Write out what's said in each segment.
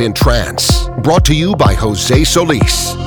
In Trance, brought to you by Jose Solis.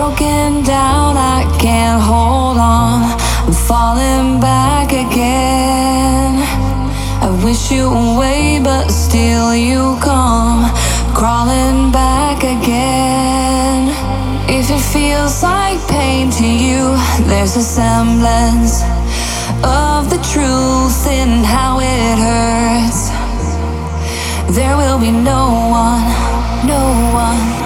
Broken down, I can't hold on. I'm falling back again. I wish you away, but still you come crawling back again. If it feels like pain to you, there's a semblance of the truth in how it hurts. There will be no one, no one.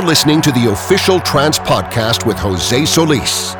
You're listening to the official Trance Podcast with Jose Solis.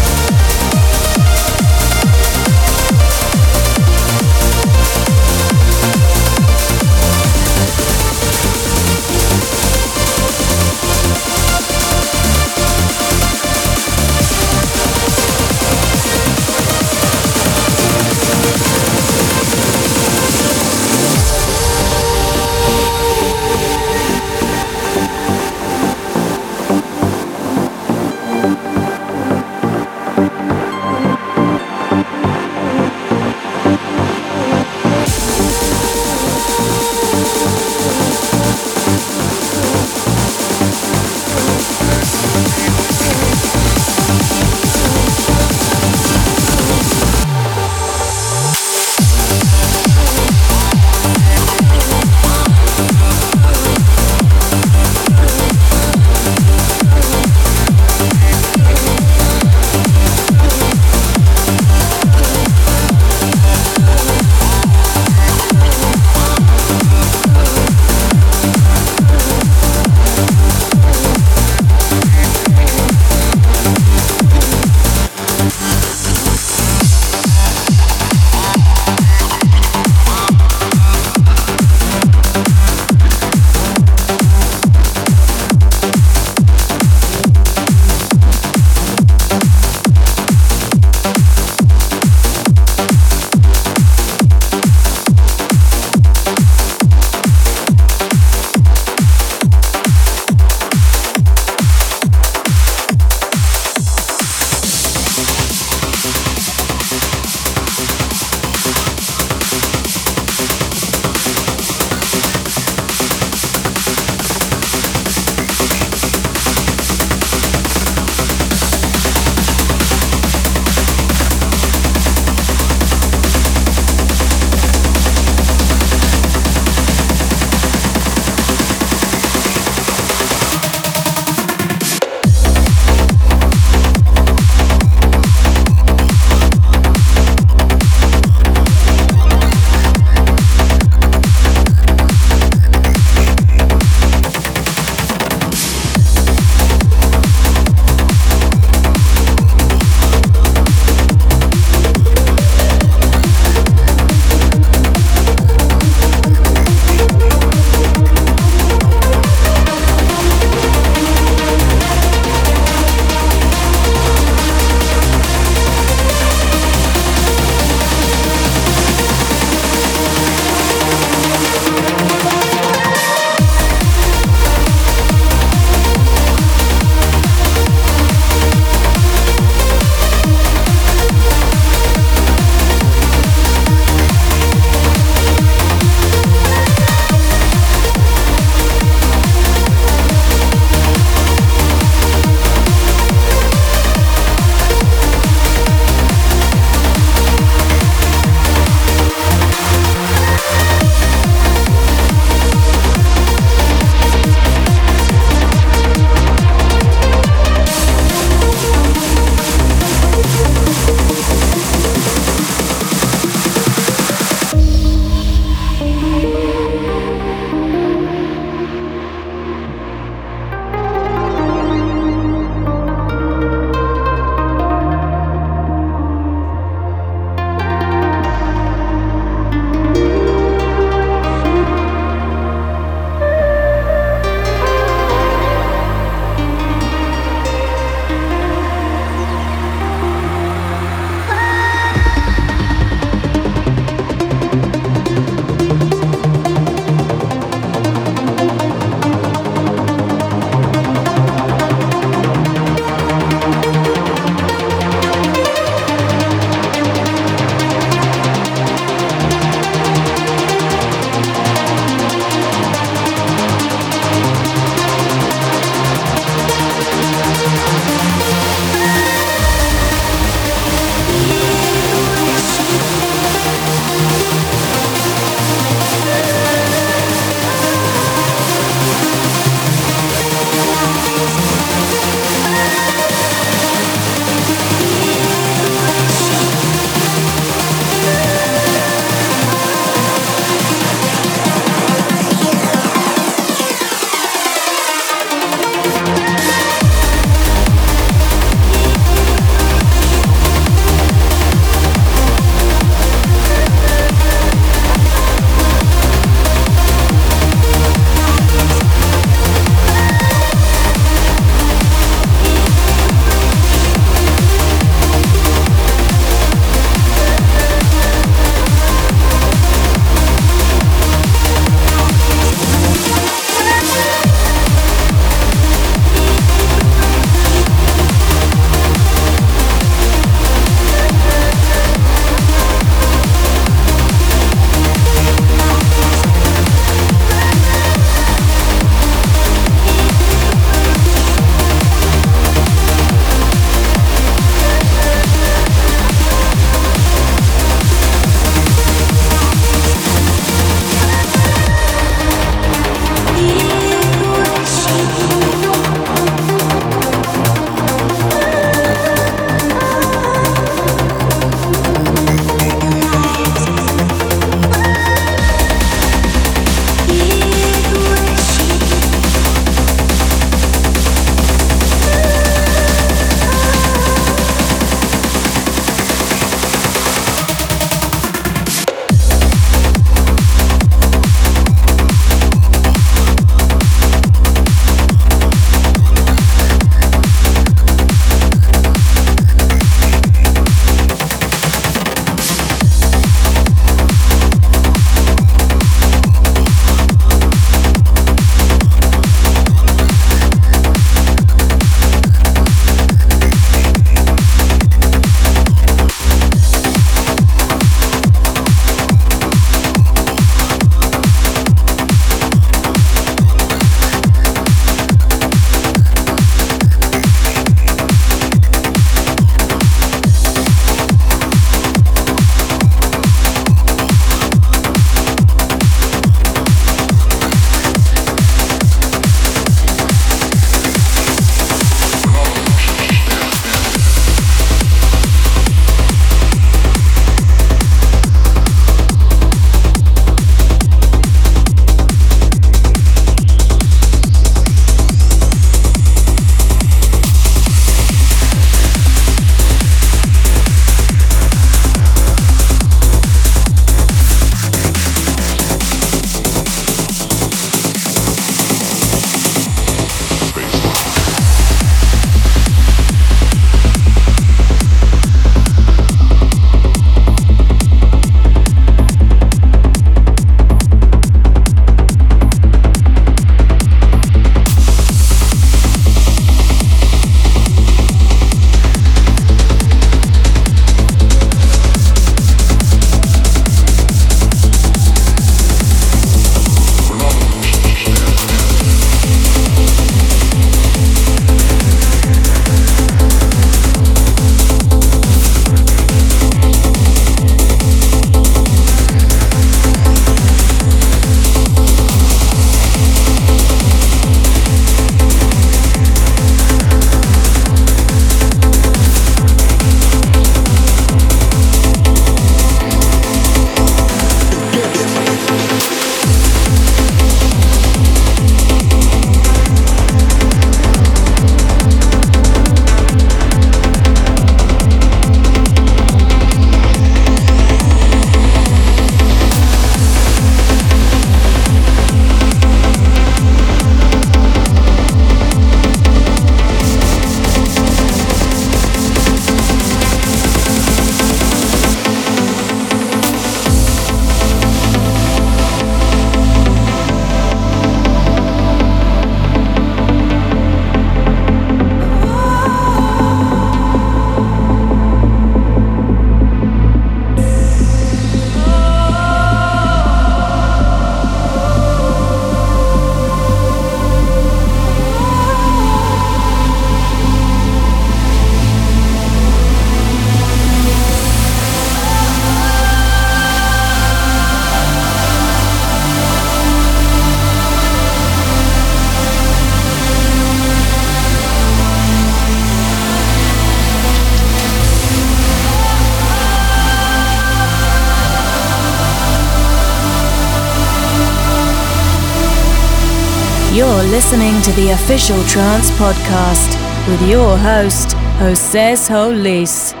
Listening to the official Trance Podcast with your host, Jose Solis.